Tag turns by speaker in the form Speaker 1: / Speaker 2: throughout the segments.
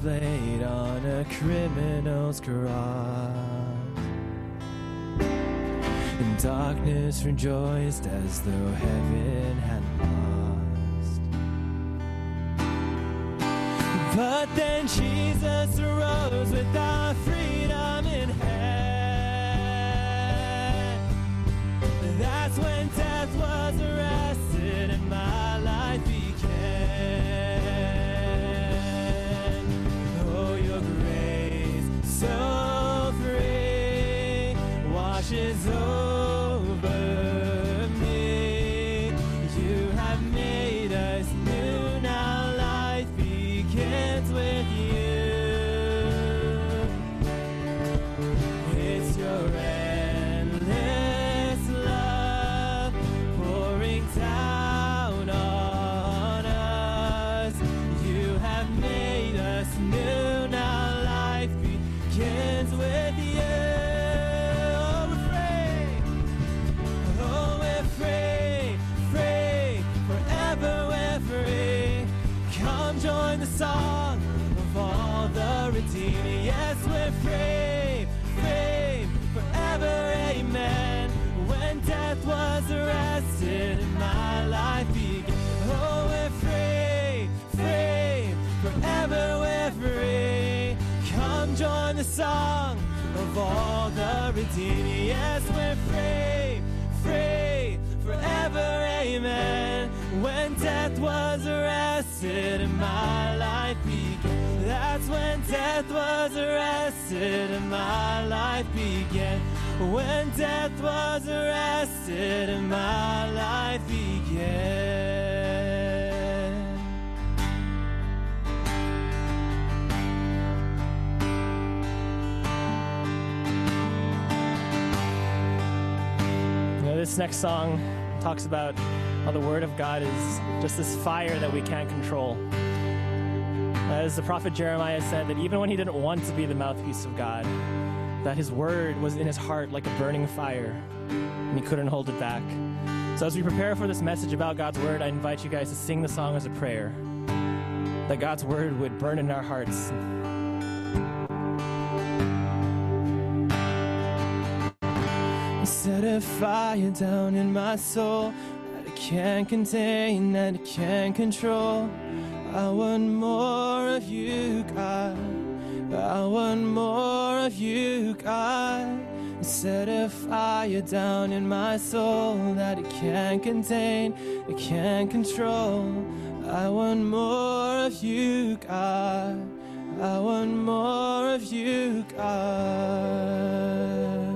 Speaker 1: displayed on a criminal's cross. And darkness rejoiced as though heaven had lost. But then Jesus the song of all the redeemed. Yes, we're free, free, forever, amen. When death was arrested and my life began. That's when death was arrested and my life began. When death was arrested and my life began. This next song talks about how the Word of God is just this fire that we can't control. As the prophet Jeremiah said, that even when he didn't want to be the mouthpiece of God, that his word was in his heart like a burning fire, and he couldn't hold it back. So, as we prepare for this message about God's word, I invite you guys to sing the song as a prayer that God's word would burn in our hearts. Set a fire down in my soul that I can't contain, that I can't control. I want more of you, God. I want more of you, God. Set a fire down in my soul that it can't contain, it can't control. I want more of you, God. I want more of you, God.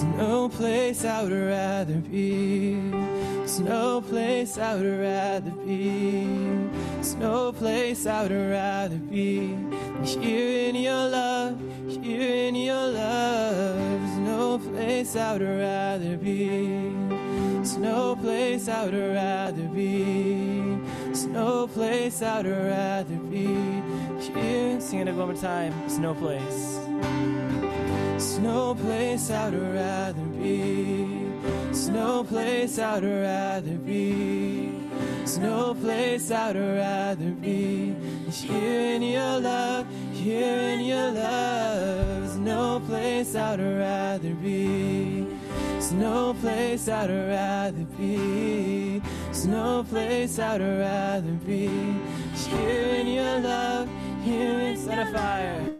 Speaker 1: There's no place I would rather be. There's no place I would rather be. There's no place I would rather be here in your love, here in your love. There's no place I would rather be. There's no place I would rather be. There's no place I would rather be. Here, sing it one more time. There's no place. No place I'd rather be. There's no place I'd rather be. There's no place I'd rather be. It's Here in your love, here in your love. There's no place I'd rather be. There's no place I'd rather be. There's no place I'd rather be. It's Here in your love, here inside a fire.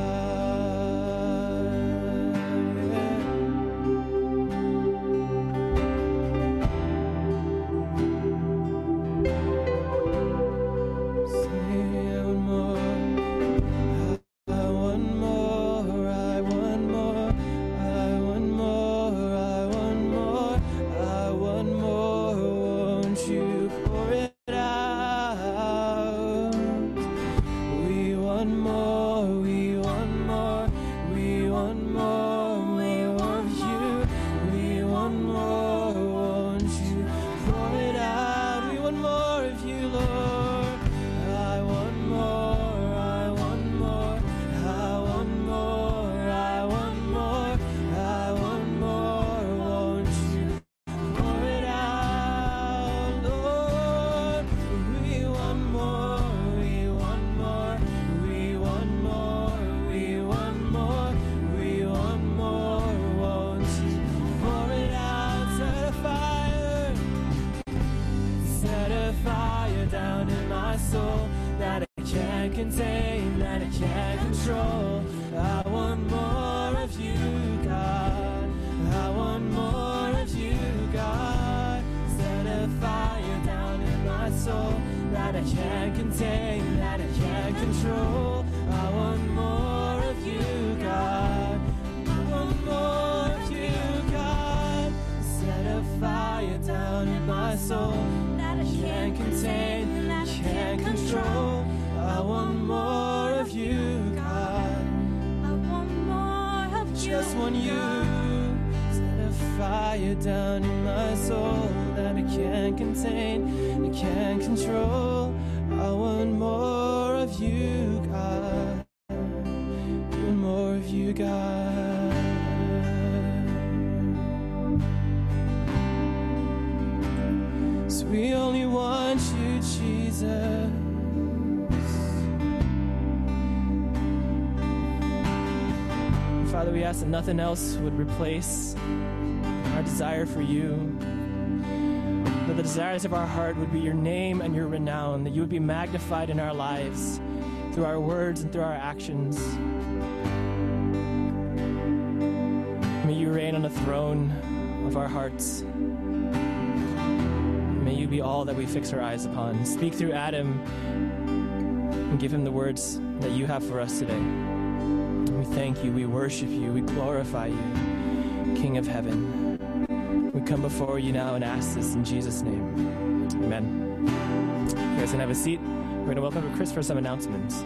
Speaker 1: for it. Father, we ask that nothing else would replace our desire for you. That the desires of our heart would be your name and your renown, that you would be magnified in our lives through our words and through our actions. May you reign on the throne of our hearts. May you be all that we fix our eyes upon. Speak through Adam and give him the words that you have for us today. Thank you, we worship you, we glorify you, King of heaven. We come before you now and ask this in Jesus' name. Amen. You guys can have a seat. We're going to welcome Chris for some announcements.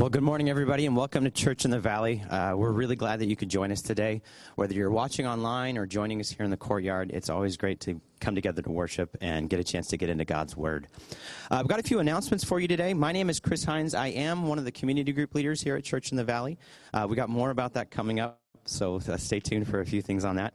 Speaker 2: Well, good morning, everybody, and welcome to Church in the Valley. Uh, we're really glad that you could join us today. Whether you're watching online or joining us here in the courtyard, it's always great to come together to worship and get a chance to get into God's Word. Uh, I've got a few announcements for you today. My name is Chris Hines. I am one of the community group leaders here at Church in the Valley. Uh, we got more about that coming up, so uh, stay tuned for a few things on that.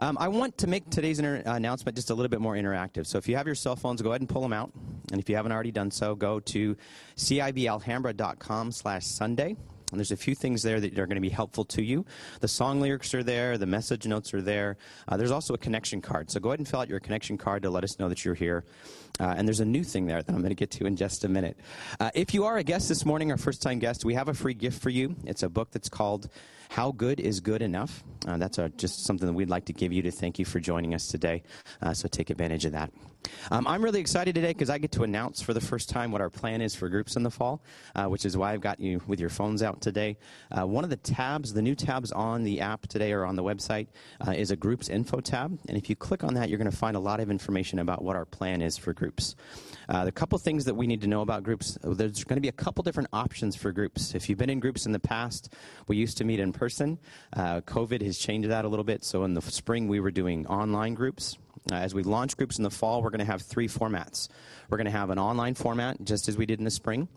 Speaker 2: Um, I want to make today's inter- announcement just a little bit more interactive. So if you have your cell phones, go ahead and pull them out. And if you haven't already done so, go to cibalhambra.com slash Sunday. And there's a few things there that are going to be helpful to you. The song lyrics are there, the message notes are there. Uh, there's also a connection card. So go ahead and fill out your connection card to let us know that you're here. Uh, and there's a new thing there that I'm going to get to in just a minute. Uh, if you are a guest this morning, our first time guest, we have a free gift for you. It's a book that's called How Good is Good Enough. Uh, that's a, just something that we'd like to give you to thank you for joining us today. Uh, so take advantage of that. Um, I'm really excited today because I get to announce for the first time what our plan is for groups in the fall, uh, which is why I've got you with your phones out today. Uh, one of the tabs, the new tabs on the app today or on the website, uh, is a groups info tab. And if you click on that, you're going to find a lot of information about what our plan is for groups. Uh, the couple things that we need to know about groups there's going to be a couple different options for groups. If you've been in groups in the past, we used to meet in person. Uh, COVID has changed that a little bit. So in the spring, we were doing online groups. Uh, as we launch groups in the fall, we're going to have three formats. We're going to have an online format, just as we did in the spring.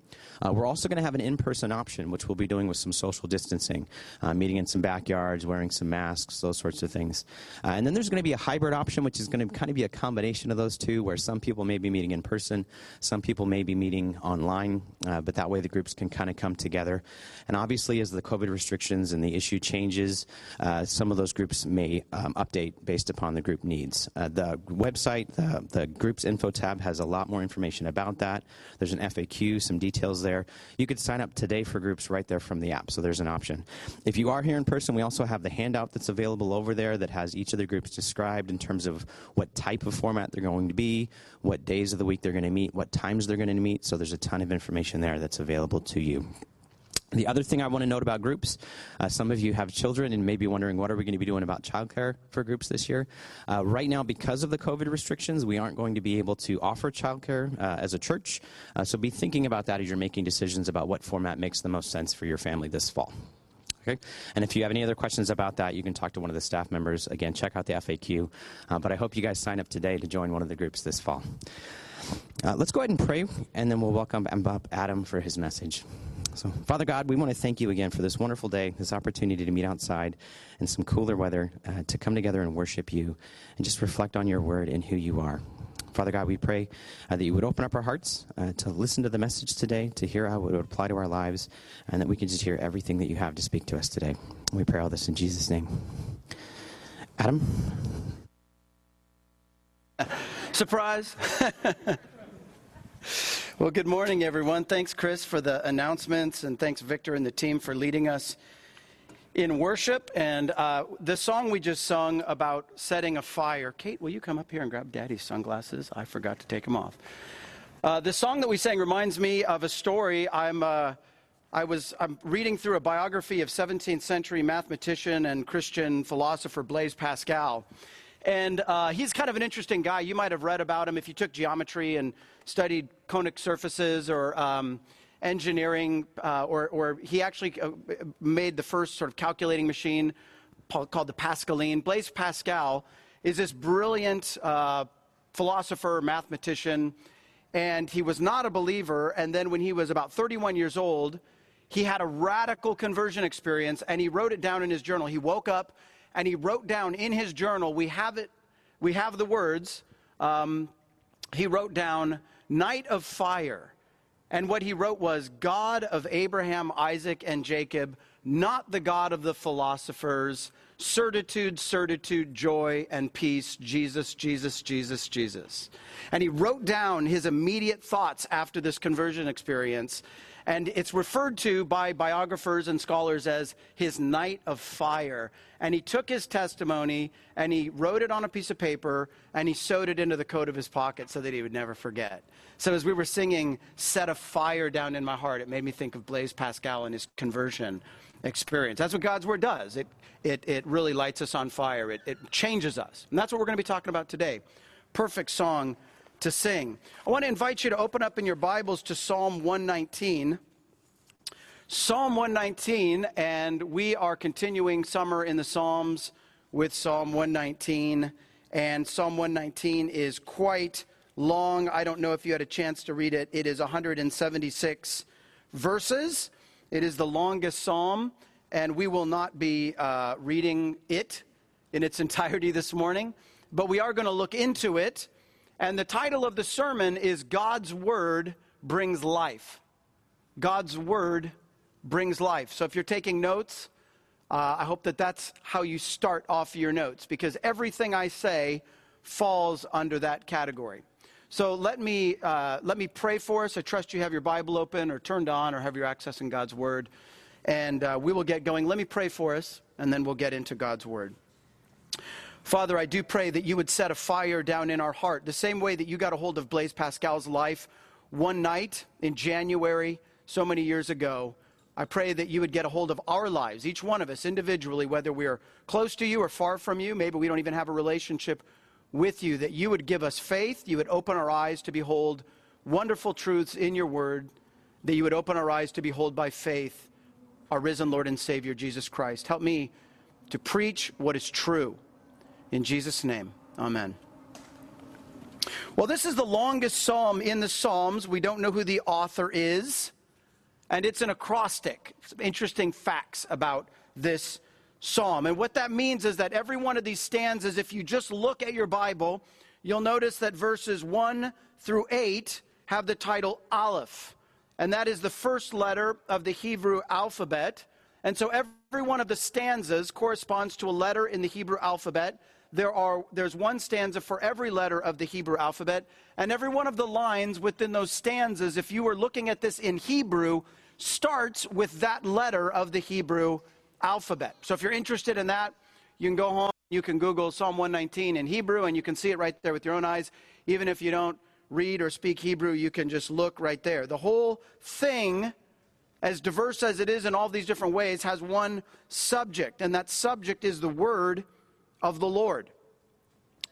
Speaker 2: Uh, we're also going to have an in person option, which we'll be doing with some social distancing, uh, meeting in some backyards, wearing some masks, those sorts of things. Uh, and then there's going to be a hybrid option, which is going to kind of be a combination of those two, where some people may be meeting in person, some people may be meeting online, uh, but that way the groups can kind of come together. And obviously, as the COVID restrictions and the issue changes, uh, some of those groups may um, update based upon the group needs. The website, the, the groups info tab, has a lot more information about that. There's an FAQ, some details there. You could sign up today for groups right there from the app, so there's an option. If you are here in person, we also have the handout that's available over there that has each of the groups described in terms of what type of format they're going to be, what days of the week they're going to meet, what times they're going to meet. So there's a ton of information there that's available to you. The other thing I want to note about groups, uh, some of you have children and may be wondering what are we going to be doing about childcare for groups this year. Uh, right now, because of the COVID restrictions, we aren't going to be able to offer childcare uh, as a church. Uh, so be thinking about that as you're making decisions about what format makes the most sense for your family this fall. Okay? And if you have any other questions about that, you can talk to one of the staff members. Again, check out the FAQ. Uh, but I hope you guys sign up today to join one of the groups this fall. Uh, let's go ahead and pray, and then we'll welcome Adam for his message. So, Father God, we want to thank you again for this wonderful day, this opportunity to meet outside in some cooler weather, uh, to come together and worship you and just reflect on your word and who you are. Father God, we pray uh, that you would open up our hearts uh, to listen to the message today, to hear how it would apply to our lives, and that we can just hear everything that you have to speak to us today. We pray all this in Jesus' name. Adam?
Speaker 3: Surprise. well, good morning, everyone. Thanks, Chris, for the announcements, and thanks, Victor and the team, for leading us in worship. And uh, the song we just sung about setting a fire. Kate, will you come up here and grab Daddy's sunglasses? I forgot to take them off. Uh, the song that we sang reminds me of a story. I'm. Uh, I was I'm reading through a biography of 17th century mathematician and Christian philosopher Blaise Pascal. And uh, he's kind of an interesting guy. You might have read about him if you took geometry and studied conic surfaces or um, engineering, uh, or, or, he actually uh, made the first sort of calculating machine called the Pascaline. Blaise Pascal is this brilliant uh, philosopher, mathematician, and he was not a believer. And then when he was about 31 years old, he had a radical conversion experience and he wrote it down in his journal. He woke up and he wrote down in his journal, we have it, we have the words. Um, he wrote down, Night of Fire. And what he wrote was, God of Abraham, Isaac, and Jacob, not the God of the philosophers, certitude, certitude, joy, and peace, Jesus, Jesus, Jesus, Jesus. And he wrote down his immediate thoughts after this conversion experience. And it's referred to by biographers and scholars as his night of fire. And he took his testimony and he wrote it on a piece of paper and he sewed it into the coat of his pocket so that he would never forget. So as we were singing, Set a Fire Down in My Heart, it made me think of Blaise Pascal and his conversion experience. That's what God's Word does. It, it, it really lights us on fire, it, it changes us. And that's what we're going to be talking about today. Perfect song to sing. I want to invite you to open up in your Bibles to Psalm 119. Psalm 119, and we are continuing summer in the Psalms with Psalm 119. And Psalm 119 is quite long. I don't know if you had a chance to read it. It is 176 verses. It is the longest psalm, and we will not be uh, reading it in its entirety this morning, but we are going to look into it and the title of the sermon is God's Word Brings Life. God's Word brings life. So if you're taking notes, uh, I hope that that's how you start off your notes because everything I say falls under that category. So let me, uh, let me pray for us. I trust you have your Bible open or turned on or have your access in God's Word. And uh, we will get going. Let me pray for us, and then we'll get into God's Word. Father, I do pray that you would set a fire down in our heart, the same way that you got a hold of Blaise Pascal's life one night in January so many years ago. I pray that you would get a hold of our lives, each one of us individually, whether we're close to you or far from you, maybe we don't even have a relationship with you, that you would give us faith, you would open our eyes to behold wonderful truths in your word, that you would open our eyes to behold by faith our risen Lord and Savior, Jesus Christ. Help me to preach what is true in Jesus' name, amen. Well, this is the longest psalm in the Psalms. We don't know who the author is, and it's an acrostic. Some interesting facts about this psalm. And what that means is that every one of these stanzas, if you just look at your Bible, you'll notice that verses 1 through 8 have the title Aleph, and that is the first letter of the Hebrew alphabet. And so every one of the stanzas corresponds to a letter in the Hebrew alphabet there are, there's one stanza for every letter of the Hebrew alphabet, and every one of the lines within those stanzas, if you were looking at this in Hebrew, starts with that letter of the Hebrew alphabet. So if you're interested in that, you can go home, you can Google Psalm 119 in Hebrew, and you can see it right there with your own eyes. Even if you don't read or speak Hebrew, you can just look right there. The whole thing, as diverse as it is in all these different ways, has one subject, and that subject is the Word of the Lord.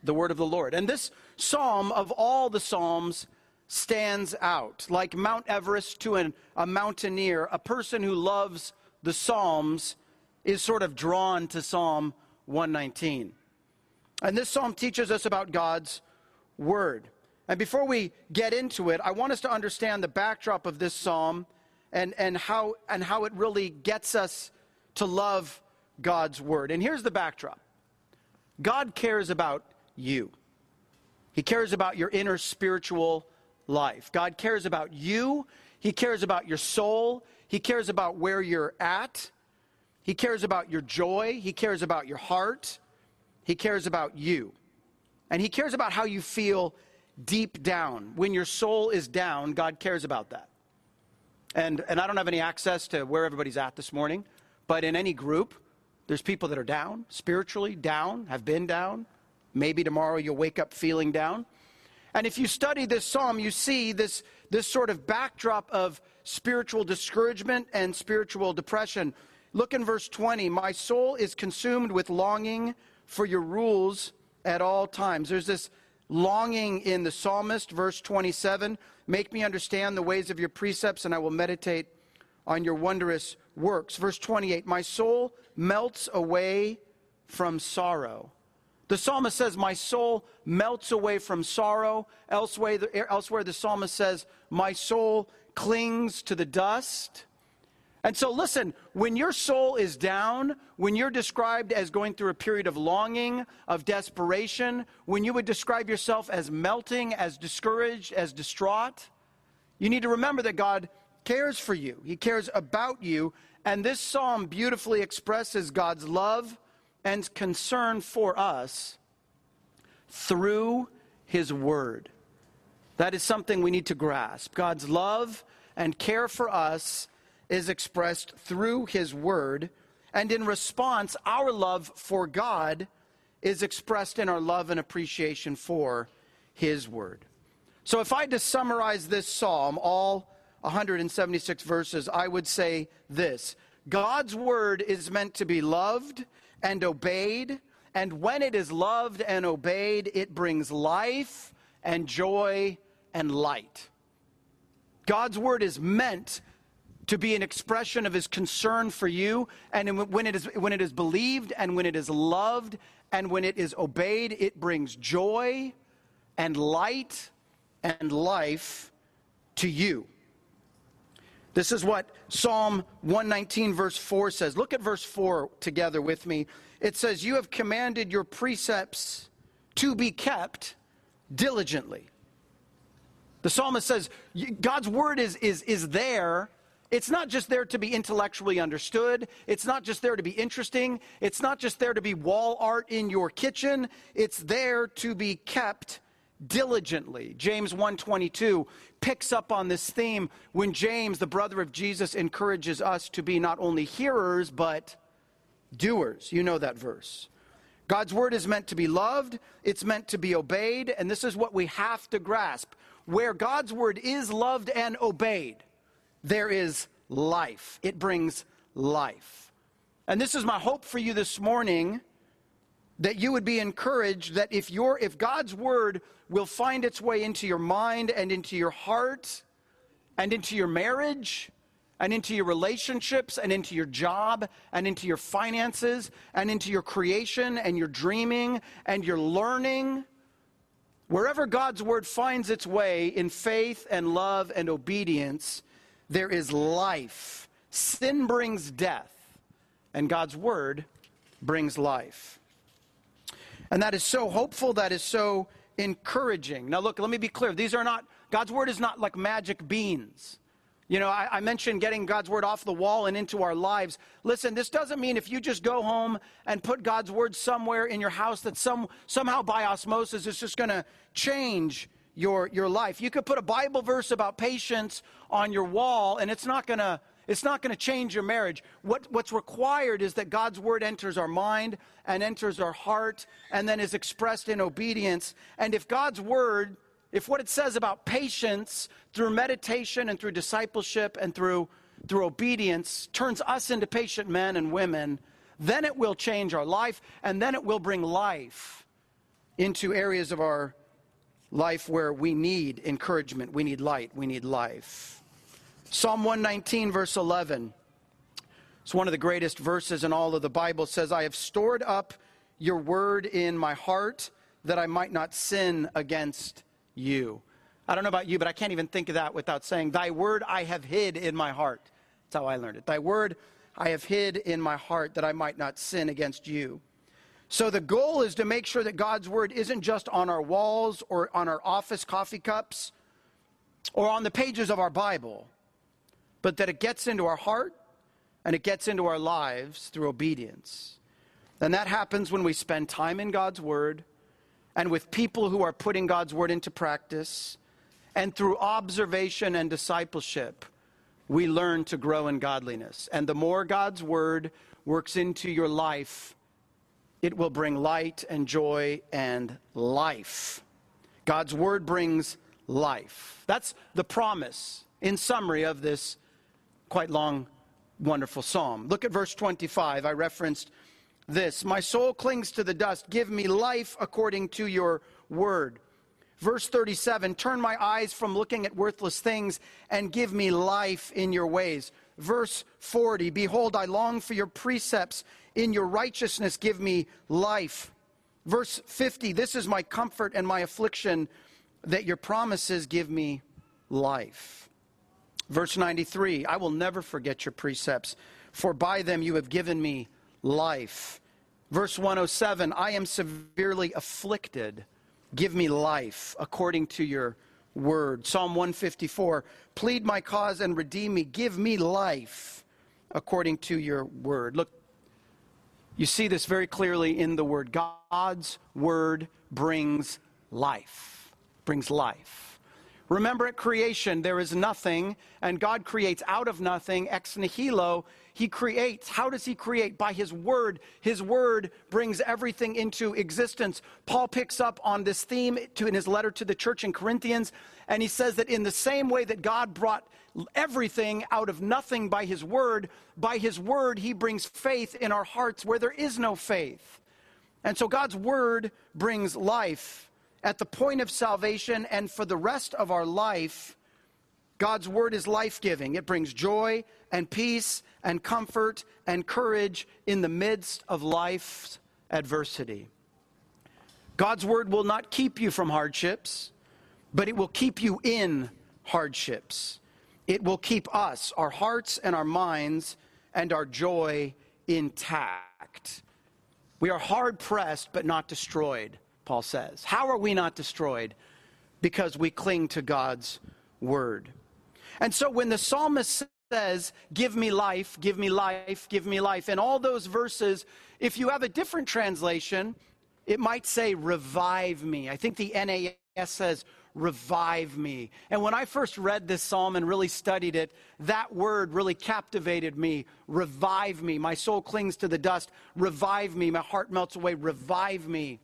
Speaker 3: The word of the Lord. And this psalm, of all the psalms, stands out. Like Mount Everest to an, a mountaineer, a person who loves the psalms is sort of drawn to Psalm 119. And this psalm teaches us about God's word. And before we get into it, I want us to understand the backdrop of this psalm and, and, how, and how it really gets us to love God's word. And here's the backdrop God cares about you. He cares about your inner spiritual life. God cares about you. He cares about your soul. He cares about where you're at. He cares about your joy. He cares about your heart. He cares about you. And He cares about how you feel deep down. When your soul is down, God cares about that. And, and I don't have any access to where everybody's at this morning, but in any group, there's people that are down, spiritually down, have been down. Maybe tomorrow you'll wake up feeling down. And if you study this psalm, you see this, this sort of backdrop of spiritual discouragement and spiritual depression. Look in verse 20. My soul is consumed with longing for your rules at all times. There's this longing in the psalmist, verse 27. Make me understand the ways of your precepts, and I will meditate on your wondrous works. Verse 28. My soul melts away from sorrow. The psalmist says, My soul melts away from sorrow. Elsewhere, elsewhere, the psalmist says, My soul clings to the dust. And so, listen, when your soul is down, when you're described as going through a period of longing, of desperation, when you would describe yourself as melting, as discouraged, as distraught, you need to remember that God cares for you. He cares about you. And this psalm beautifully expresses God's love and concern for us through His Word. That is something we need to grasp. God's love and care for us is expressed through His Word. And in response, our love for God is expressed in our love and appreciation for His Word. So, if I had to summarize this psalm, all 176 verses, I would say this God's Word is meant to be loved and obeyed. And when it is loved and obeyed, it brings life and joy and light. God's word is meant to be an expression of his concern for you. And when it, is, when it is believed and when it is loved and when it is obeyed, it brings joy and light and life to you. This is what Psalm 119, verse 4 says. Look at verse 4 together with me. It says, You have commanded your precepts to be kept diligently. The psalmist says, God's word is, is, is there. It's not just there to be intellectually understood. It's not just there to be interesting. It's not just there to be wall art in your kitchen. It's there to be kept diligently. James 1:22 picks up on this theme when James, the brother of Jesus, encourages us to be not only hearers but doers. You know that verse. God's word is meant to be loved, it's meant to be obeyed, and this is what we have to grasp. Where God's word is loved and obeyed, there is life. It brings life. And this is my hope for you this morning that you would be encouraged that if your if God's word will find its way into your mind and into your heart and into your marriage and into your relationships and into your job and into your finances and into your creation and your dreaming and your learning wherever God's word finds its way in faith and love and obedience there is life. Sin brings death and God's word brings life and that is so hopeful, that is so encouraging. Now, look, let me be clear. These are not, God's word is not like magic beans. You know, I, I, mentioned getting God's word off the wall and into our lives. Listen, this doesn't mean if you just go home and put God's word somewhere in your house that some, somehow by osmosis it's just going to change your, your life. You could put a Bible verse about patience on your wall and it's not going to it's not going to change your marriage. What, what's required is that God's word enters our mind and enters our heart and then is expressed in obedience. And if God's word, if what it says about patience through meditation and through discipleship and through, through obedience turns us into patient men and women, then it will change our life and then it will bring life into areas of our life where we need encouragement, we need light, we need life. Psalm 119, verse 11. It's one of the greatest verses in all of the Bible. It says, I have stored up your word in my heart that I might not sin against you. I don't know about you, but I can't even think of that without saying, Thy word I have hid in my heart. That's how I learned it. Thy word I have hid in my heart that I might not sin against you. So the goal is to make sure that God's word isn't just on our walls or on our office coffee cups or on the pages of our Bible but that it gets into our heart and it gets into our lives through obedience. And that happens when we spend time in God's Word and with people who are putting God's Word into practice. And through observation and discipleship, we learn to grow in godliness. And the more God's Word works into your life, it will bring light and joy and life. God's Word brings life. That's the promise, in summary, of this quite long, wonderful psalm. Look at verse 25. I referenced this My soul clings to the dust. Give me life according to your word. Verse 37 Turn my eyes from looking at worthless things and give me life in your ways. Verse 40 Behold, I long for your precepts. In your righteousness, give me life. Verse 50 This is my comfort and my affliction, that your promises give me life. Verse 93 I will never forget your precepts, for by them you have given me life. Verse 107 I am severely afflicted. Give me life according to your word. Psalm 154 Plead my cause and redeem me. Give me life according to your word. Look, you see this very clearly in the word. God's word brings life. Brings life. Remember at creation, there is nothing, and God creates out of nothing, ex nihilo. He creates. How does He create? By His Word. His Word brings everything into existence. Paul picks up on this theme to, in his letter to the church in Corinthians, and he says that in the same way that God brought everything out of nothing by His Word, by His Word, He brings faith in our hearts where there is no faith. And so God's Word brings life at the point of salvation and for the rest of our life, God's word is life giving. It brings joy and peace and comfort and courage in the midst of life's adversity. God's word will not keep you from hardships, but it will keep you in hardships. It will keep us, our hearts and our minds, and our joy intact. We are hard pressed, but not destroyed. Paul says. How are we not destroyed? Because we cling to God's word. And so when the psalmist says, Give me life, give me life, give me life, and all those verses, if you have a different translation, it might say, Revive me. I think the NAS says, Revive me. And when I first read this psalm and really studied it, that word really captivated me. Revive me. My soul clings to the dust. Revive me. My heart melts away. Revive me.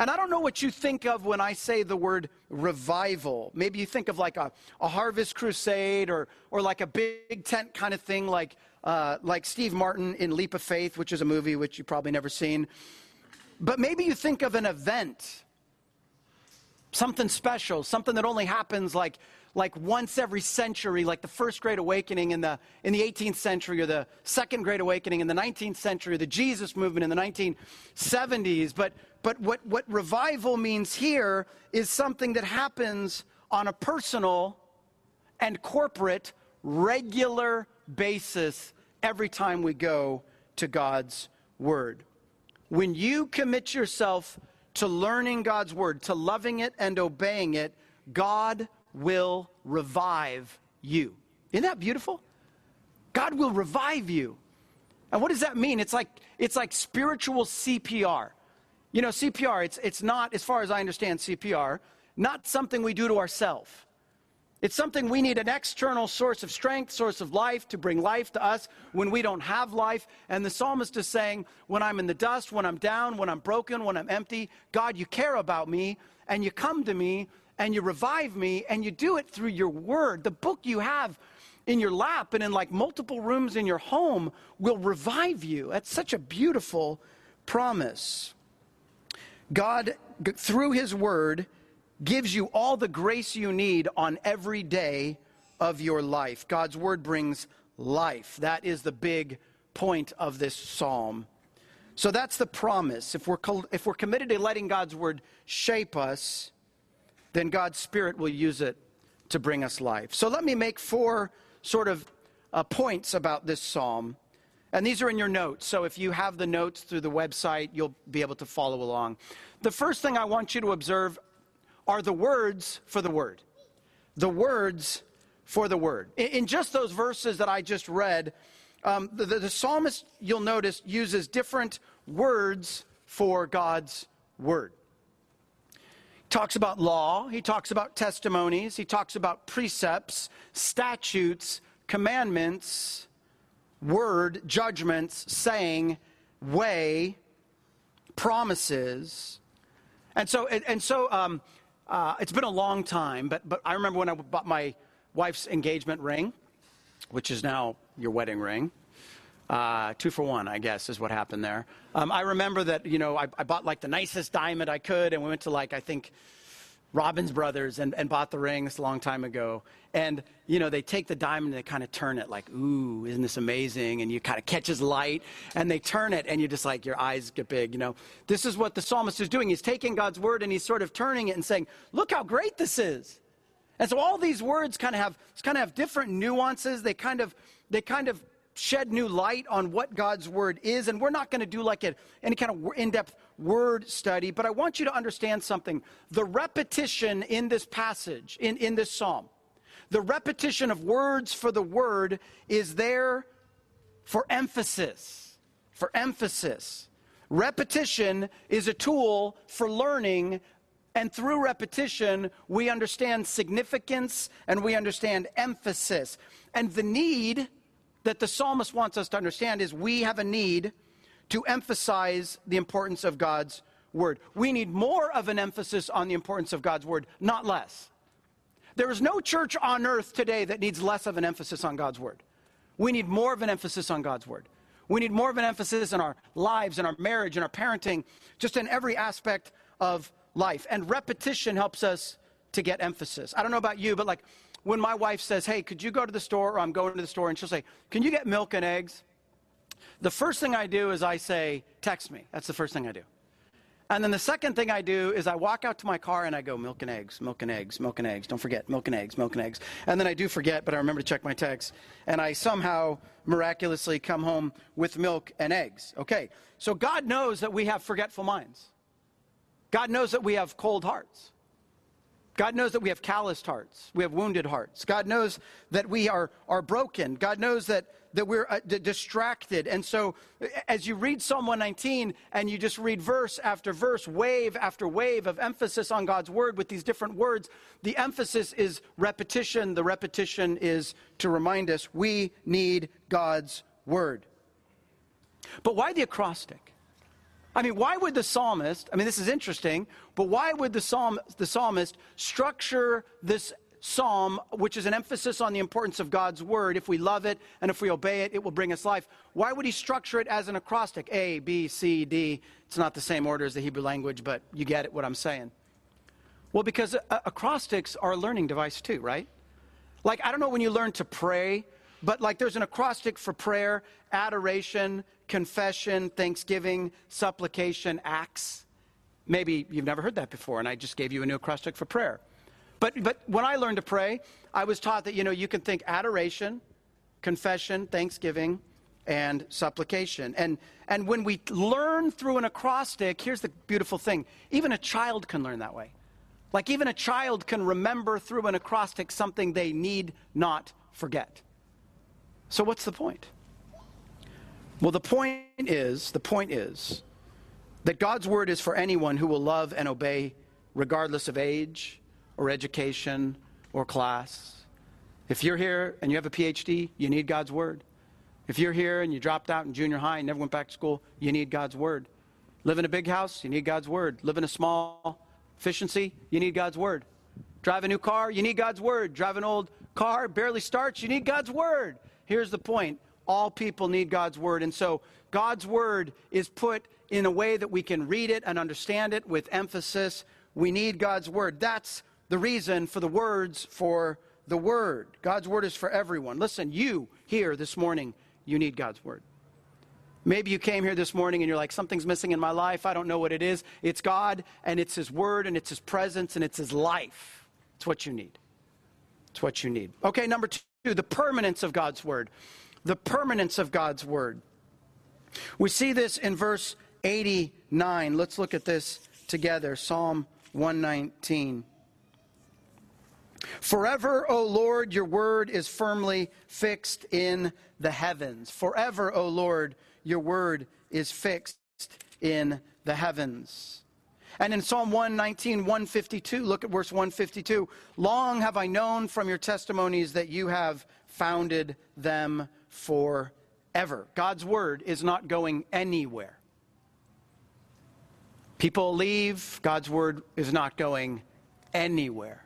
Speaker 3: And I don't know what you think of when I say the word revival. Maybe you think of like a, a harvest crusade or, or like a big tent kind of thing, like, uh, like Steve Martin in Leap of Faith, which is a movie which you've probably never seen. But maybe you think of an event, something special, something that only happens like like once every century, like the first Great Awakening in the, in the 18th century, or the second Great Awakening in the 19th century, or the Jesus movement in the 1970s. But, but what, what revival means here is something that happens on a personal and corporate, regular basis every time we go to God's Word. When you commit yourself to learning God's Word, to loving it and obeying it, God will revive you. Isn't that beautiful? God will revive you. And what does that mean? It's like, it's like spiritual CPR. You know, CPR, it's, it's not, as far as I understand CPR, not something we do to ourselves. It's something we need an external source of strength, source of life to bring life to us when we don't have life. And the psalmist is saying, when I'm in the dust, when I'm down, when I'm broken, when I'm empty, God, you care about me and you come to me and you revive me, and you do it through your word. The book you have in your lap and in like multiple rooms in your home will revive you. That's such a beautiful promise. God, through His Word, gives you all the grace you need on every day of your life. God's Word brings life. That is the big point of this psalm. So that's the promise. If we're, if we're committed to letting God's Word shape us, then God's Spirit will use it to bring us life. So let me make four sort of uh, points about this psalm. And these are in your notes. So if you have the notes through the website, you'll be able to follow along. The first thing I want you to observe are the words for the word. The words for the word. In, in just those verses that I just read, um, the, the, the psalmist, you'll notice, uses different words for God's word. Talks about law, he talks about testimonies, he talks about precepts, statutes, commandments, word, judgments, saying, way, promises. And so, and, so um, uh, it's been a long time, but, but I remember when I bought my wife's engagement ring, which is now your wedding ring. Uh, two for one, I guess, is what happened there. Um, I remember that, you know, I, I bought like the nicest diamond I could, and we went to like, I think, Robbins Brothers and, and bought the rings a long time ago. And, you know, they take the diamond and they kind of turn it like, ooh, isn't this amazing? And you kind of catches light and they turn it and you're just like, your eyes get big, you know. This is what the psalmist is doing. He's taking God's word and he's sort of turning it and saying, look how great this is. And so all these words kind of have, kind of have different nuances. They kind of, they kind of shed new light on what God's word is. And we're not going to do like a, any kind of in depth word study, but I want you to understand something. The repetition in this passage, in, in this psalm, the repetition of words for the word is there for emphasis. For emphasis. Repetition is a tool for learning, and through repetition, we understand significance and we understand emphasis. And the need that the psalmist wants us to understand is we have a need to emphasize the importance of God's word. We need more of an emphasis on the importance of God's word, not less. There is no church on earth today that needs less of an emphasis on God's word. We need more of an emphasis on God's word. We need more of an emphasis in our lives, in our marriage, in our parenting, just in every aspect of life. And repetition helps us to get emphasis. I don't know about you, but like when my wife says, Hey, could you go to the store? Or I'm going to the store, and she'll say, Can you get milk and eggs? The first thing I do is I say, Text me. That's the first thing I do. And then the second thing I do is I walk out to my car and I go, milk and eggs, milk and eggs, milk and eggs. Don't forget, milk and eggs, milk and eggs. And then I do forget, but I remember to check my text. And I somehow miraculously come home with milk and eggs. Okay, so God knows that we have forgetful minds. God knows that we have cold hearts. God knows that we have calloused hearts. We have wounded hearts. God knows that we are, are broken. God knows that, that we're uh, d- distracted. And so, as you read Psalm 119 and you just read verse after verse, wave after wave of emphasis on God's word with these different words, the emphasis is repetition. The repetition is to remind us we need God's word. But why the acrostic? I mean, why would the psalmist, I mean, this is interesting, but why would the, psalm, the psalmist structure this psalm, which is an emphasis on the importance of God's word? If we love it and if we obey it, it will bring us life. Why would he structure it as an acrostic? A, B, C, D. It's not the same order as the Hebrew language, but you get it, what I'm saying. Well, because uh, acrostics are a learning device too, right? Like, I don't know when you learn to pray, but like there's an acrostic for prayer, adoration, confession, thanksgiving, supplication, acts. Maybe you've never heard that before, and I just gave you a new acrostic for prayer. But, but when I learned to pray, I was taught that, you know, you can think adoration, confession, thanksgiving, and supplication. And, and when we learn through an acrostic, here's the beautiful thing even a child can learn that way. Like, even a child can remember through an acrostic something they need not forget. So, what's the point? Well, the point is, the point is that God's word is for anyone who will love and obey regardless of age or education or class. If you're here and you have a PhD, you need God's word. If you're here and you dropped out in junior high and never went back to school, you need God's word. Live in a big house, you need God's word. Live in a small efficiency, you need God's word. Drive a new car, you need God's word. Drive an old car, barely starts, you need God's word. Here's the point all people need God's word. And so God's word is put in a way that we can read it and understand it with emphasis. We need God's word. That's the reason for the words for the word. God's word is for everyone. Listen, you here this morning, you need God's word. Maybe you came here this morning and you're like, something's missing in my life. I don't know what it is. It's God, and it's His Word, and it's His presence, and it's His life. It's what you need. It's what you need. Okay, number two, the permanence of God's Word the permanence of God's word. We see this in verse 89. Let's look at this together Psalm 119. Forever, O Lord, your word is firmly fixed in the heavens. Forever, O Lord, your word is fixed in the heavens. And in Psalm 119, 152, look at verse 152. Long have I known from your testimonies that you have founded them forever. God's word is not going anywhere. People leave, God's word is not going anywhere.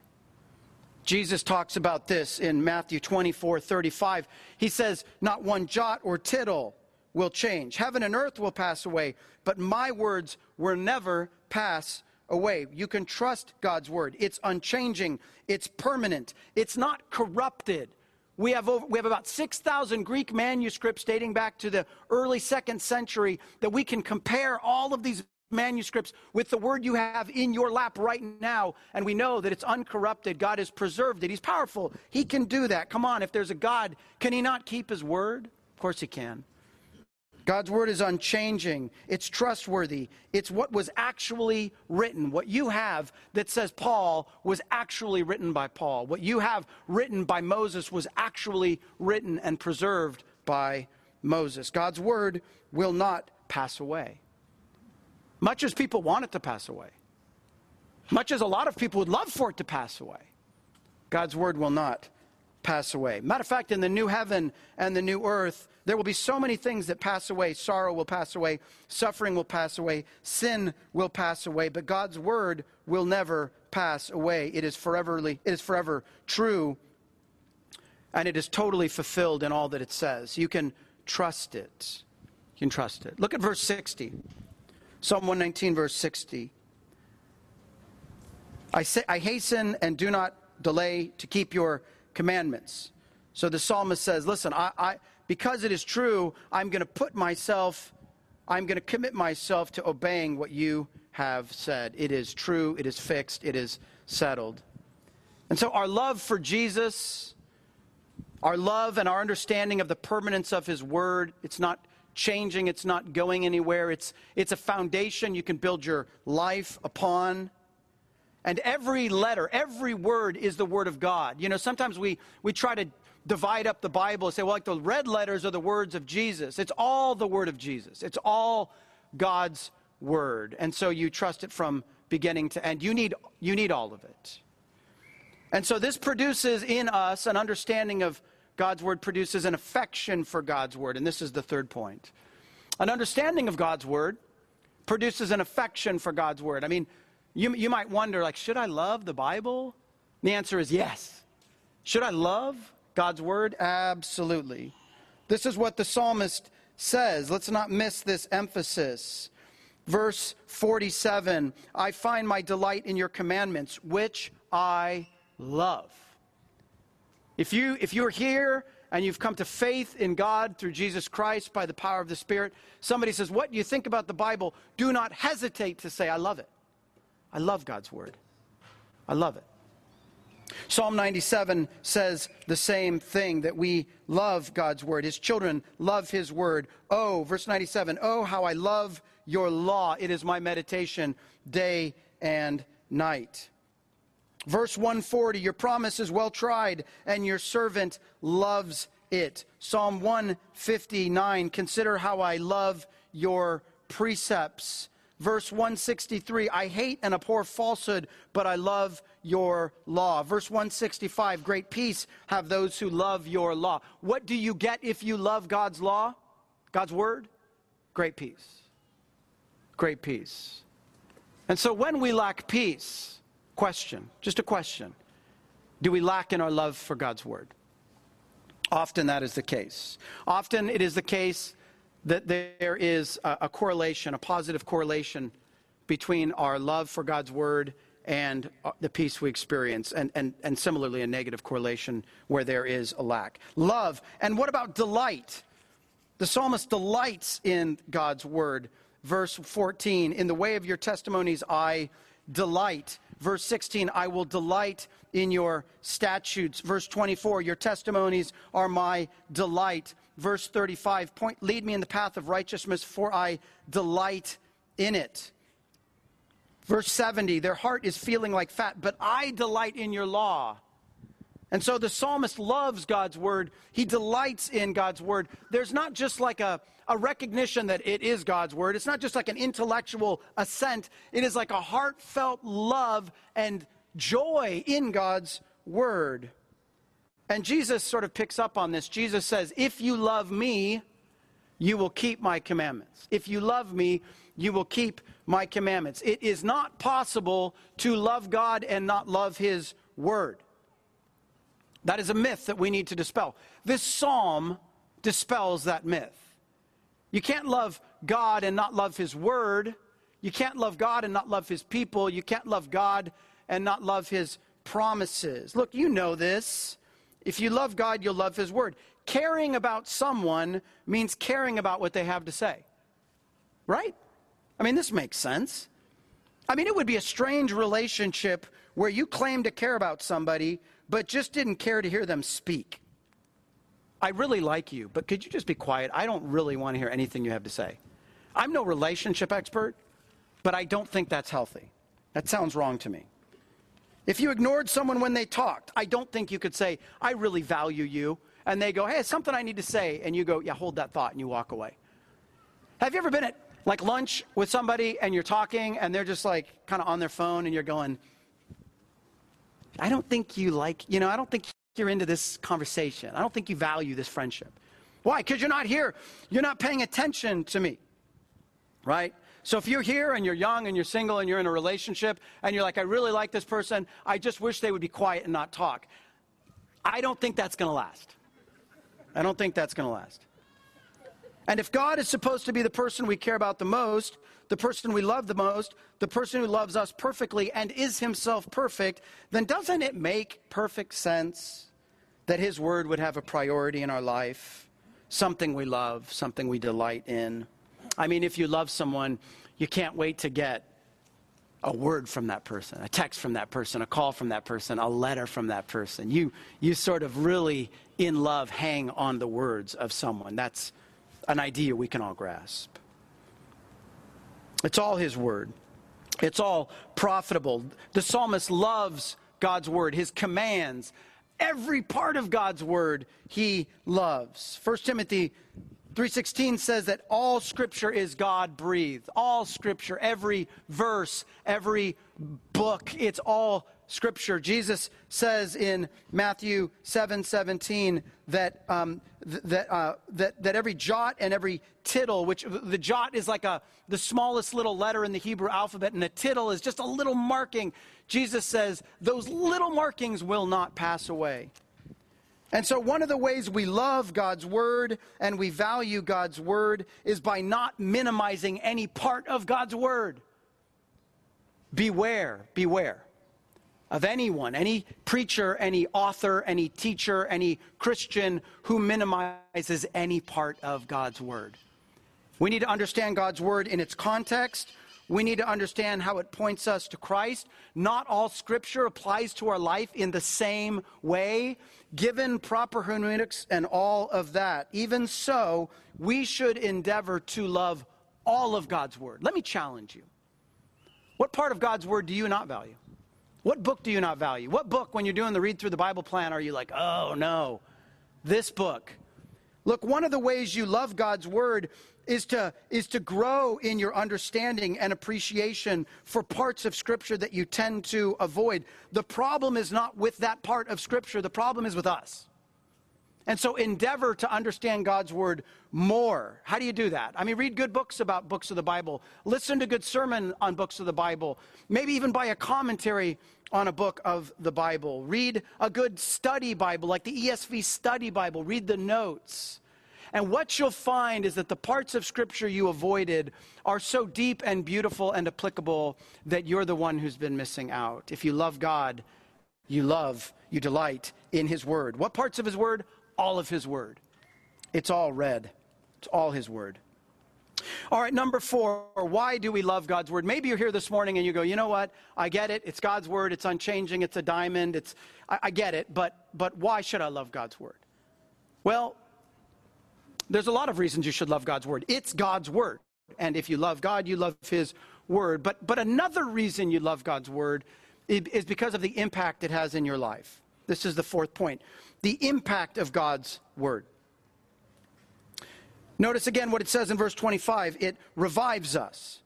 Speaker 3: Jesus talks about this in Matthew 24 35. He says, Not one jot or tittle will change. Heaven and earth will pass away, but my words were never pass away. You can trust God's word. It's unchanging, it's permanent, it's not corrupted. We have, over, we have about 6,000 Greek manuscripts dating back to the early second century that we can compare all of these manuscripts with the word you have in your lap right now, and we know that it's uncorrupted. God has preserved it. He's powerful. He can do that. Come on, if there's a God, can He not keep His word? Of course He can. God's word is unchanging. It's trustworthy. It's what was actually written. What you have that says Paul was actually written by Paul. What you have written by Moses was actually written and preserved by Moses. God's word will not pass away. Much as people want it to pass away, much as a lot of people would love for it to pass away, God's word will not pass away. Matter of fact, in the new heaven and the new earth, there will be so many things that pass away. Sorrow will pass away, suffering will pass away, sin will pass away, but God's word will never pass away. It is foreverly, it is forever true, and it is totally fulfilled in all that it says. You can trust it. You can trust it. Look at verse 60. Psalm 119, verse 60. I, say, I hasten and do not delay to keep your commandments. So the psalmist says, Listen, I, I, because it is true, I'm going to put myself, I'm going to commit myself to obeying what you have said. It is true, it is fixed, it is settled. And so our love for Jesus, our love and our understanding of the permanence of his word, it's not changing, it's not going anywhere. It's, it's a foundation you can build your life upon. And every letter, every word is the word of God. You know, sometimes we, we try to divide up the Bible and say, well, like the red letters are the words of Jesus. It's all the word of Jesus, it's all God's word. And so you trust it from beginning to end. You need, you need all of it. And so this produces in us an understanding of God's word produces an affection for God's word. And this is the third point. An understanding of God's word produces an affection for God's word. I mean, you, you might wonder, like, should I love the Bible? The answer is yes. Should I love God's word? Absolutely. This is what the psalmist says. Let's not miss this emphasis. Verse 47 I find my delight in your commandments, which I love. If, you, if you're here and you've come to faith in God through Jesus Christ by the power of the Spirit, somebody says, What do you think about the Bible? Do not hesitate to say, I love it. I love God's Word. I love it. Psalm 97 says the same thing that we love God's Word. His children love His Word. Oh, verse 97 Oh, how I love your law. It is my meditation day and night. Verse 140 Your promise is well tried, and your servant loves it. Psalm 159 Consider how I love your precepts. Verse 163 I hate and abhor falsehood, but I love your law. Verse 165 Great peace have those who love your law. What do you get if you love God's law? God's word? Great peace. Great peace. And so when we lack peace, Question, just a question. Do we lack in our love for God's word? Often that is the case. Often it is the case that there is a, correlation, a positive correlation between our love for God's word and uh, the peace we experience, and, and, and similarly, a negative correlation where there is a lack. Love. And what about delight? The psalmist delights in God's word. Verse 14 In the way of your testimonies, I delight. Verse 16, I will delight in your statutes. Verse 24, your testimonies are my delight. Verse 35, point, lead me in the path of righteousness, for I delight in it. Verse 70, their heart is feeling like fat, but I delight in your law. And so the psalmist loves God's word. He delights in God's word. There's not just like a, a recognition that it is God's word, it's not just like an intellectual assent. It is like a heartfelt love and joy in God's word. And Jesus sort of picks up on this. Jesus says, If you love me, you will keep my commandments. If you love me, you will keep my commandments. It is not possible to love God and not love his word. That is a myth that we need to dispel. This psalm dispels that myth. You can't love God and not love his word. You can't love God and not love his people. You can't love God and not love his promises. Look, you know this. If you love God, you'll love his word. Caring about someone means caring about what they have to say. Right? I mean, this makes sense. I mean, it would be a strange relationship where you claim to care about somebody, but just didn't care to hear them speak. I really like you, but could you just be quiet? I don't really want to hear anything you have to say. I'm no relationship expert, but I don't think that's healthy. That sounds wrong to me. If you ignored someone when they talked, I don't think you could say, I really value you. And they go, hey, it's something I need to say. And you go, yeah, hold that thought, and you walk away. Have you ever been at like lunch with somebody and you're talking and they're just like kind of on their phone and you're going, I don't think you like, you know, I don't think you're into this conversation. I don't think you value this friendship. Why? Because you're not here. You're not paying attention to me. Right? So if you're here and you're young and you're single and you're in a relationship and you're like, I really like this person, I just wish they would be quiet and not talk. I don't think that's going to last. I don't think that's going to last. And if God is supposed to be the person we care about the most, the person we love the most, the person who loves us perfectly and is himself perfect, then doesn't it make perfect sense that his word would have a priority in our life? Something we love, something we delight in. I mean, if you love someone, you can't wait to get a word from that person, a text from that person, a call from that person, a letter from that person. You, you sort of really, in love, hang on the words of someone. That's an idea we can all grasp. It's all His Word, it's all profitable. The psalmist loves God's Word, His commands. Every part of God's word he loves. 1 Timothy 3:16 says that all scripture is God breathed. All scripture, every verse, every book, it's all scripture. Jesus says in Matthew 7 17 that, um, th- that, uh, that, that every jot and every tittle, which the jot is like a, the smallest little letter in the Hebrew alphabet, and a tittle is just a little marking. Jesus says those little markings will not pass away. And so, one of the ways we love God's Word and we value God's Word is by not minimizing any part of God's Word. Beware, beware of anyone, any preacher, any author, any teacher, any Christian who minimizes any part of God's Word. We need to understand God's Word in its context. We need to understand how it points us to Christ. Not all Scripture applies to our life in the same way, given proper hermeneutics and all of that. Even so, we should endeavor to love all of God's Word. Let me challenge you. What part of God's Word do you not value? What book do you not value? What book, when you're doing the read through the Bible plan, are you like, oh no, this book? Look, one of the ways you love God's word is to, is to grow in your understanding and appreciation for parts of Scripture that you tend to avoid. The problem is not with that part of Scripture, the problem is with us. And so endeavor to understand God's word more. How do you do that? I mean, read good books about books of the Bible. Listen to good sermon on books of the Bible. Maybe even buy a commentary on a book of the Bible. Read a good study Bible, like the ESV study Bible. Read the notes. And what you'll find is that the parts of Scripture you avoided are so deep and beautiful and applicable that you're the one who's been missing out. If you love God, you love, you delight in His Word. What parts of His Word? all of His Word. It's all read, it's all His Word. All right, number four, why do we love God's Word? Maybe you're here this morning and you go, you know what? I get it. It's God's Word. It's unchanging. It's a diamond. It's, I, I get it. But, but why should I love God's Word? Well, there's a lot of reasons you should love God's Word. It's God's Word. And if you love God, you love His Word. But, but another reason you love God's Word is because of the impact it has in your life. This is the fourth point the impact of God's word. Notice again what it says in verse 25 it revives us.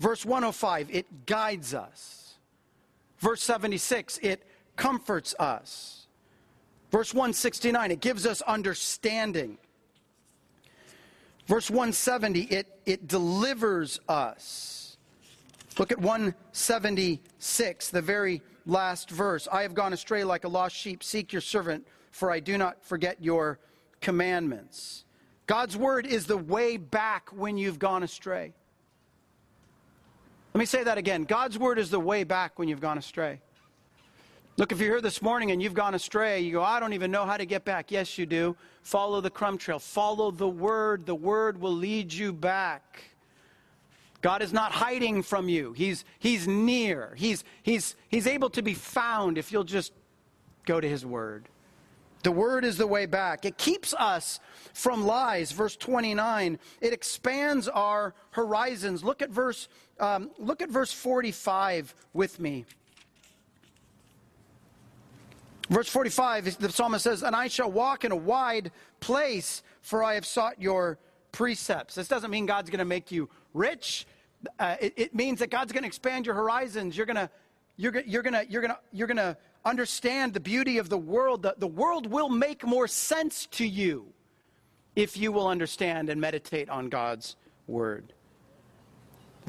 Speaker 3: Verse 105, it guides us. Verse 76, it comforts us. Verse 169, it gives us understanding. Verse 170, it, it delivers us. Look at 176, the very last verse. I have gone astray like a lost sheep. Seek your servant, for I do not forget your commandments. God's word is the way back when you've gone astray. Let me say that again. God's word is the way back when you've gone astray. Look, if you're here this morning and you've gone astray, you go, I don't even know how to get back. Yes, you do. Follow the crumb trail. Follow the word. The word will lead you back. God is not hiding from you. He's, he's near. He's, he's, he's able to be found if you'll just go to his word. The word is the way back. It keeps us from lies. Verse 29. It expands our horizons. Look at verse, um, look at verse 45 with me. Verse 45, the psalmist says, And I shall walk in a wide place, for I have sought your precepts. This doesn't mean God's going to make you rich. Uh, it, it, means that God's going to expand your horizons. You're going to, you're, you're going to, you're going to, you're going to understand the beauty of the world. The, the world will make more sense to you if you will understand and meditate on God's word.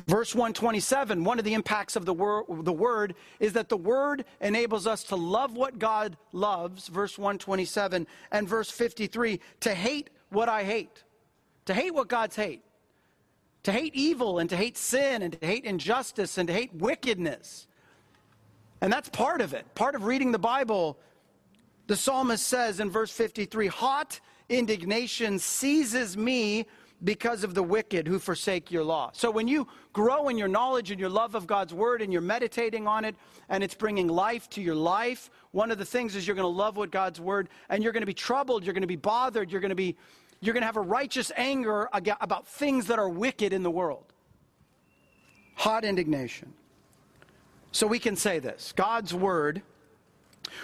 Speaker 3: Verse 127, one of the impacts of the, wor- the word is that the word enables us to love what God loves, verse 127, and verse 53, to hate what I hate. To hate what God's hate. To hate evil and to hate sin and to hate injustice and to hate wickedness. And that's part of it. Part of reading the Bible, the psalmist says in verse 53 Hot indignation seizes me because of the wicked who forsake your law. So when you grow in your knowledge and your love of God's word and you're meditating on it and it's bringing life to your life, one of the things is you're going to love what God's word and you're going to be troubled, you're going to be bothered, you're going to be you're going to have a righteous anger about things that are wicked in the world. Hot indignation. So we can say this God's word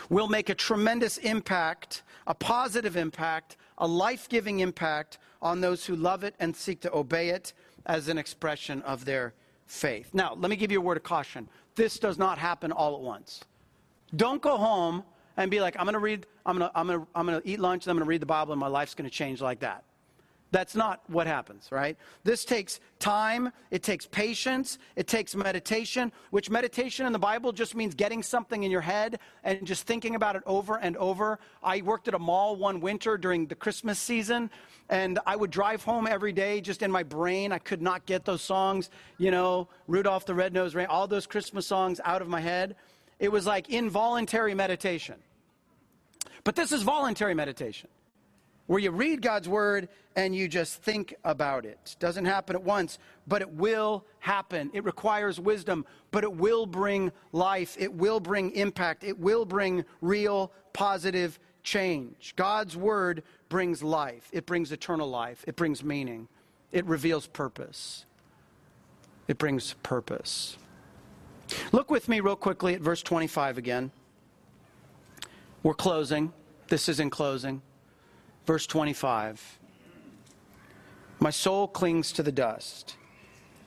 Speaker 3: will make a tremendous impact, a positive impact, a life giving impact on those who love it and seek to obey it as an expression of their faith. Now, let me give you a word of caution. This does not happen all at once. Don't go home and be like, I'm going to read, I'm going to, I'm going to, I'm going to eat lunch, and I'm going to read the Bible, and my life's going to change like that. That's not what happens, right? This takes time, it takes patience, it takes meditation, which meditation in the Bible just means getting something in your head and just thinking about it over and over. I worked at a mall one winter during the Christmas season, and I would drive home every day just in my brain. I could not get those songs, you know, Rudolph the Red-Nosed Reindeer, all those Christmas songs out of my head. It was like involuntary meditation. But this is voluntary meditation where you read God's word and you just think about it. Doesn't happen at once, but it will happen. It requires wisdom, but it will bring life. It will bring impact. It will bring real positive change. God's word brings life. It brings eternal life. It brings meaning. It reveals purpose. It brings purpose. Look with me real quickly at verse 25 again. We're closing. This is in closing. Verse 25 My soul clings to the dust.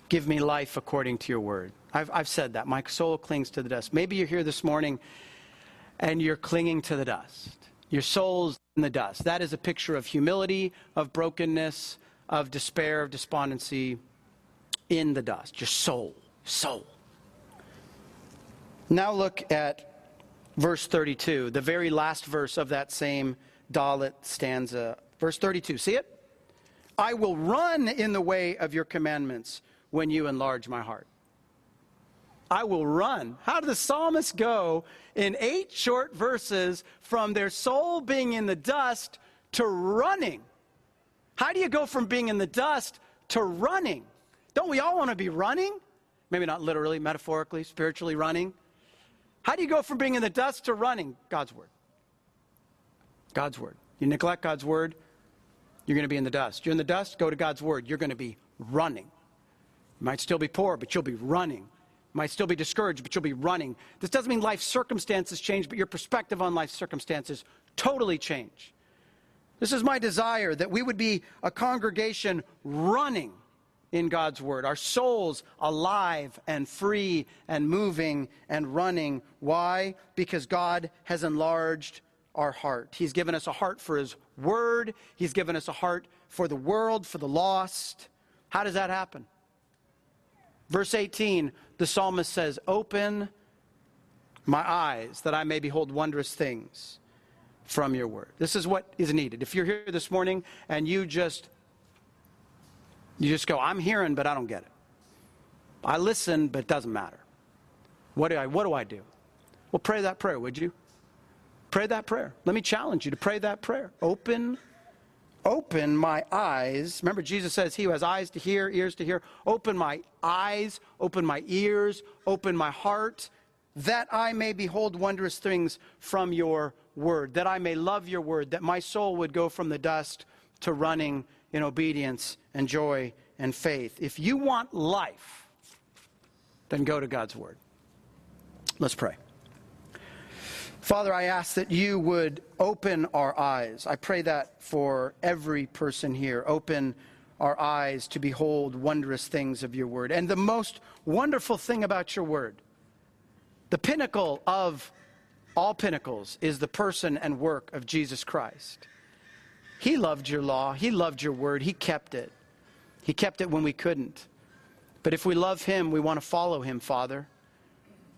Speaker 3: Give me life according to your word. I've, I've said that. My soul clings to the dust. Maybe you're here this morning and you're clinging to the dust. Your soul's in the dust. That is a picture of humility, of brokenness, of despair, of despondency in the dust. Your soul. Soul. Now look at verse 32, the very last verse of that same Dalet stanza. Verse 32, see it? I will run in the way of your commandments when you enlarge my heart. I will run. How did the psalmist go in eight short verses from their soul being in the dust to running? How do you go from being in the dust to running? Don't we all want to be running? Maybe not literally, metaphorically, spiritually running. How do you go from being in the dust to running? God's word. God's word. You neglect God's word, you're going to be in the dust. You're in the dust, go to God's word. You're going to be running. You might still be poor, but you'll be running You might still be discouraged, but you'll be running. This doesn't mean life circumstances change, but your perspective on life circumstances totally change. This is my desire that we would be a congregation running in God's Word, our souls alive and free and moving and running. Why? Because God has enlarged our heart. He's given us a heart for His Word, He's given us a heart for the world, for the lost. How does that happen? Verse 18, the psalmist says, Open my eyes that I may behold wondrous things from your word. This is what is needed. If you're here this morning and you just you just go, I'm hearing, but I don't get it. I listen, but it doesn't matter. What do I what do I do? Well, pray that prayer, would you? Pray that prayer. Let me challenge you to pray that prayer. Open open my eyes. Remember, Jesus says, He who has eyes to hear, ears to hear. Open my eyes, open my ears, open my heart, that I may behold wondrous things from your word, that I may love your word, that my soul would go from the dust to running in obedience and joy and faith. If you want life, then go to God's word. Let's pray. Father, I ask that you would open our eyes. I pray that for every person here. Open our eyes to behold wondrous things of your word. And the most wonderful thing about your word, the pinnacle of all pinnacles, is the person and work of Jesus Christ. He loved your law, He loved your word, He kept it. He kept it when we couldn't. But if we love Him, we want to follow Him, Father.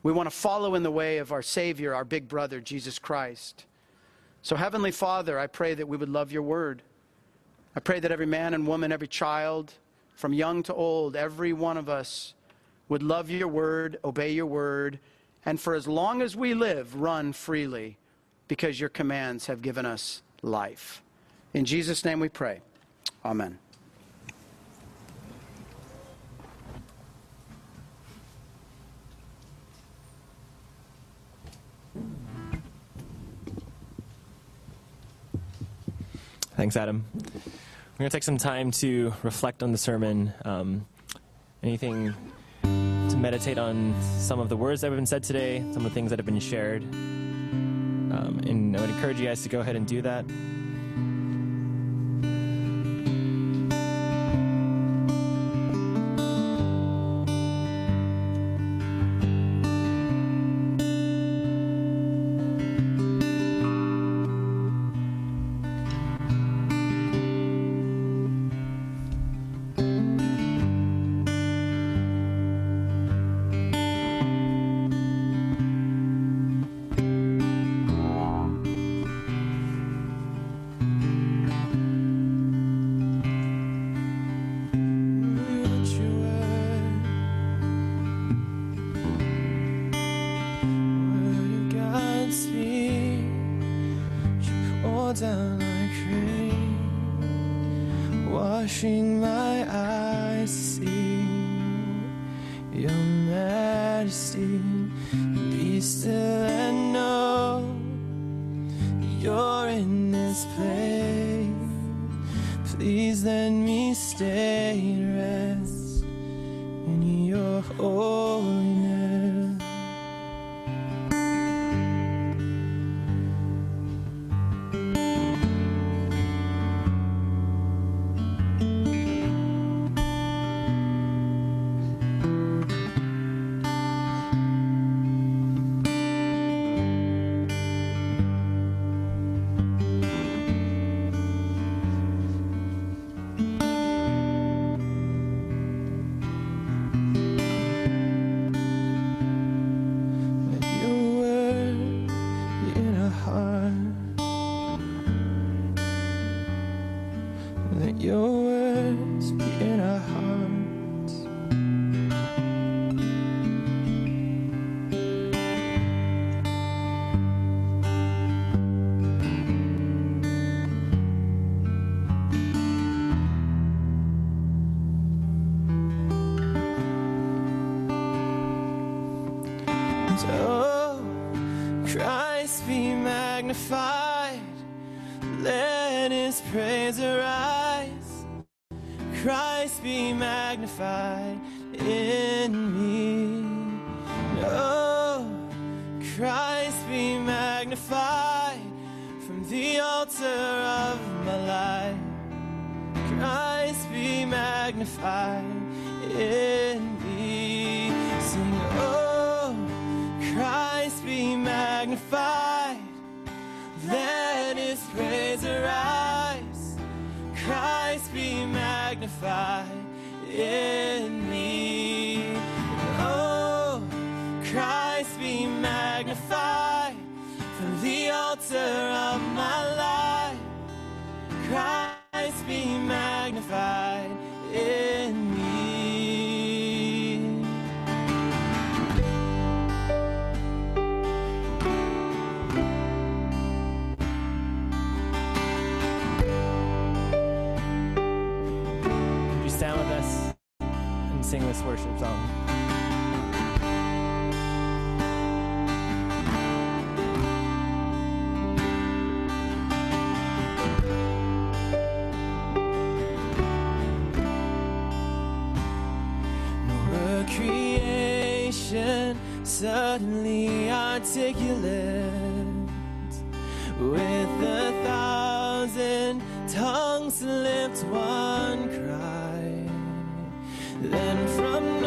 Speaker 3: We want to follow in the way of our Savior, our big brother, Jesus Christ. So, Heavenly Father, I pray that we would love your word. I pray that every man and woman, every child, from young to old, every one of us would love your word, obey your word, and for as long as we live, run freely because your commands have given us life. In Jesus' name we pray. Amen.
Speaker 4: Thanks, Adam. We're going to take some time to reflect on the sermon. Um, anything to meditate on some of the words that have been said today, some of the things that have been shared. Um, and I would encourage you guys to go ahead and do that.
Speaker 1: You're in this place. Please let me stay and rest in your holiness. Magnified in me. Oh, Christ be magnified from the altar of my life. Christ be magnified
Speaker 4: sing this worship song?
Speaker 1: Suddenly articulate with a thousand tongues to lift one? Then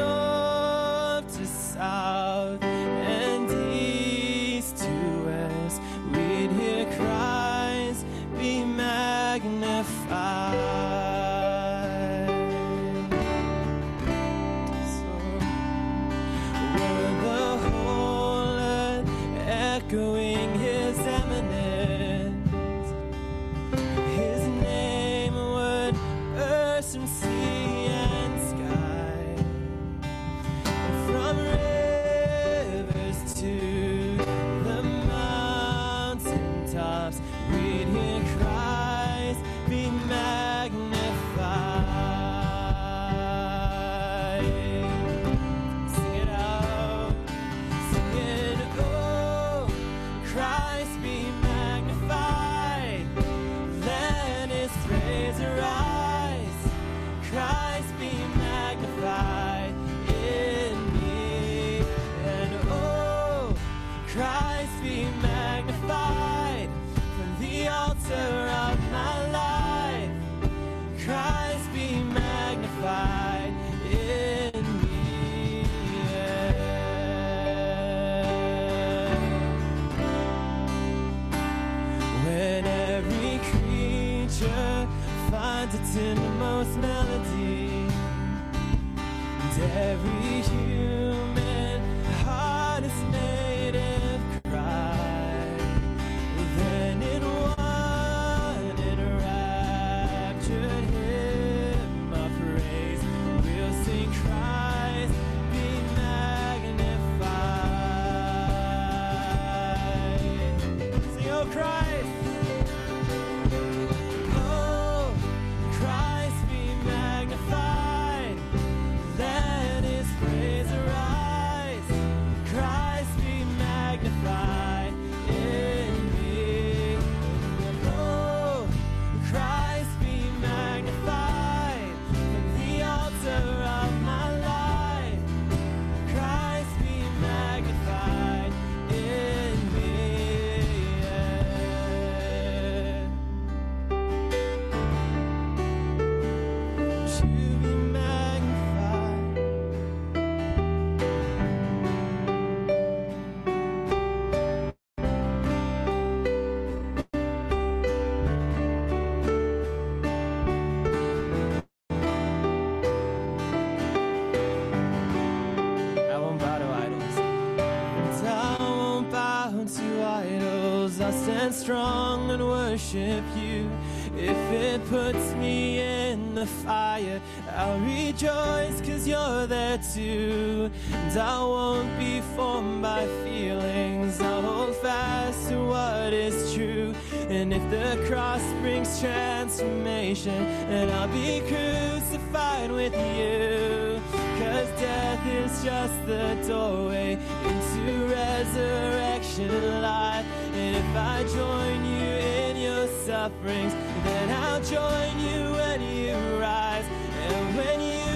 Speaker 1: strong and worship you. If it puts me in the fire, I'll rejoice cause you're there too. And I won't be formed by feelings. I'll hold fast to what is true. And if the cross brings transformation, and I'll be crucified with you. Cause death is just the doorway into resurrection life. If I join you in your sufferings, then I'll join you when you rise. And when you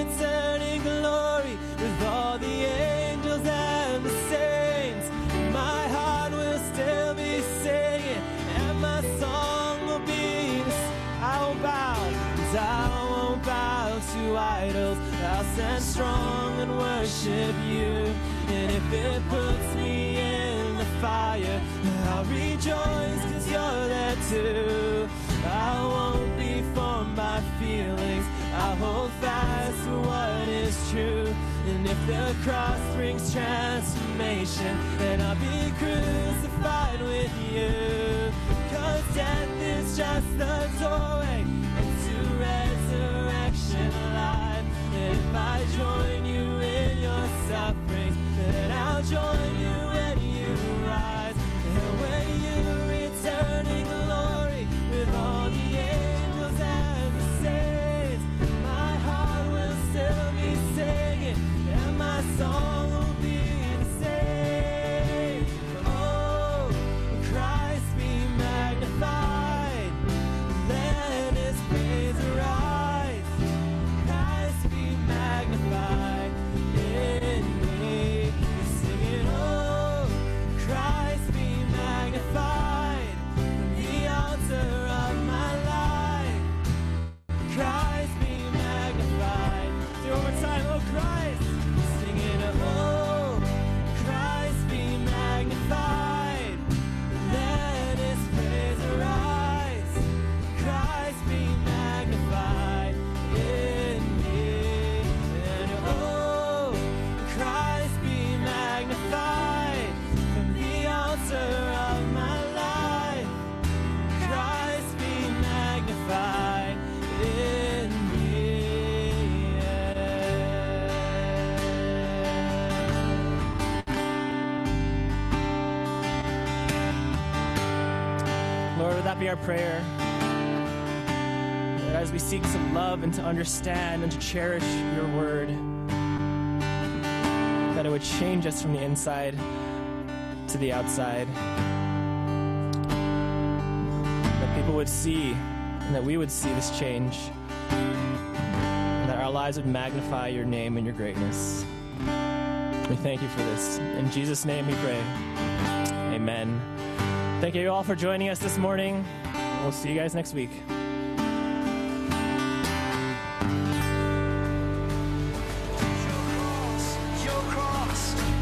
Speaker 1: return in glory with all the angels and the saints, my heart will still be singing, and my song will be this. I will bow, and I won't bow to idols. I'll stand strong and worship you. And if it puts too. I won't be formed by feelings. I'll hold fast to what is true. And if the cross brings transformation, then I'll be crucified with you. Cause death is just the doorway into resurrection life. And if I join you in your suffering, then I'll join you
Speaker 4: be our prayer? That as we seek to love and to understand and to cherish your word, that it would change us from the inside to the outside. That people would see and that we would see this change. And that our lives would magnify your name and your greatness. We thank you for this. In Jesus' name we pray. Amen. Thank you all for joining us this morning. We'll see you guys next week.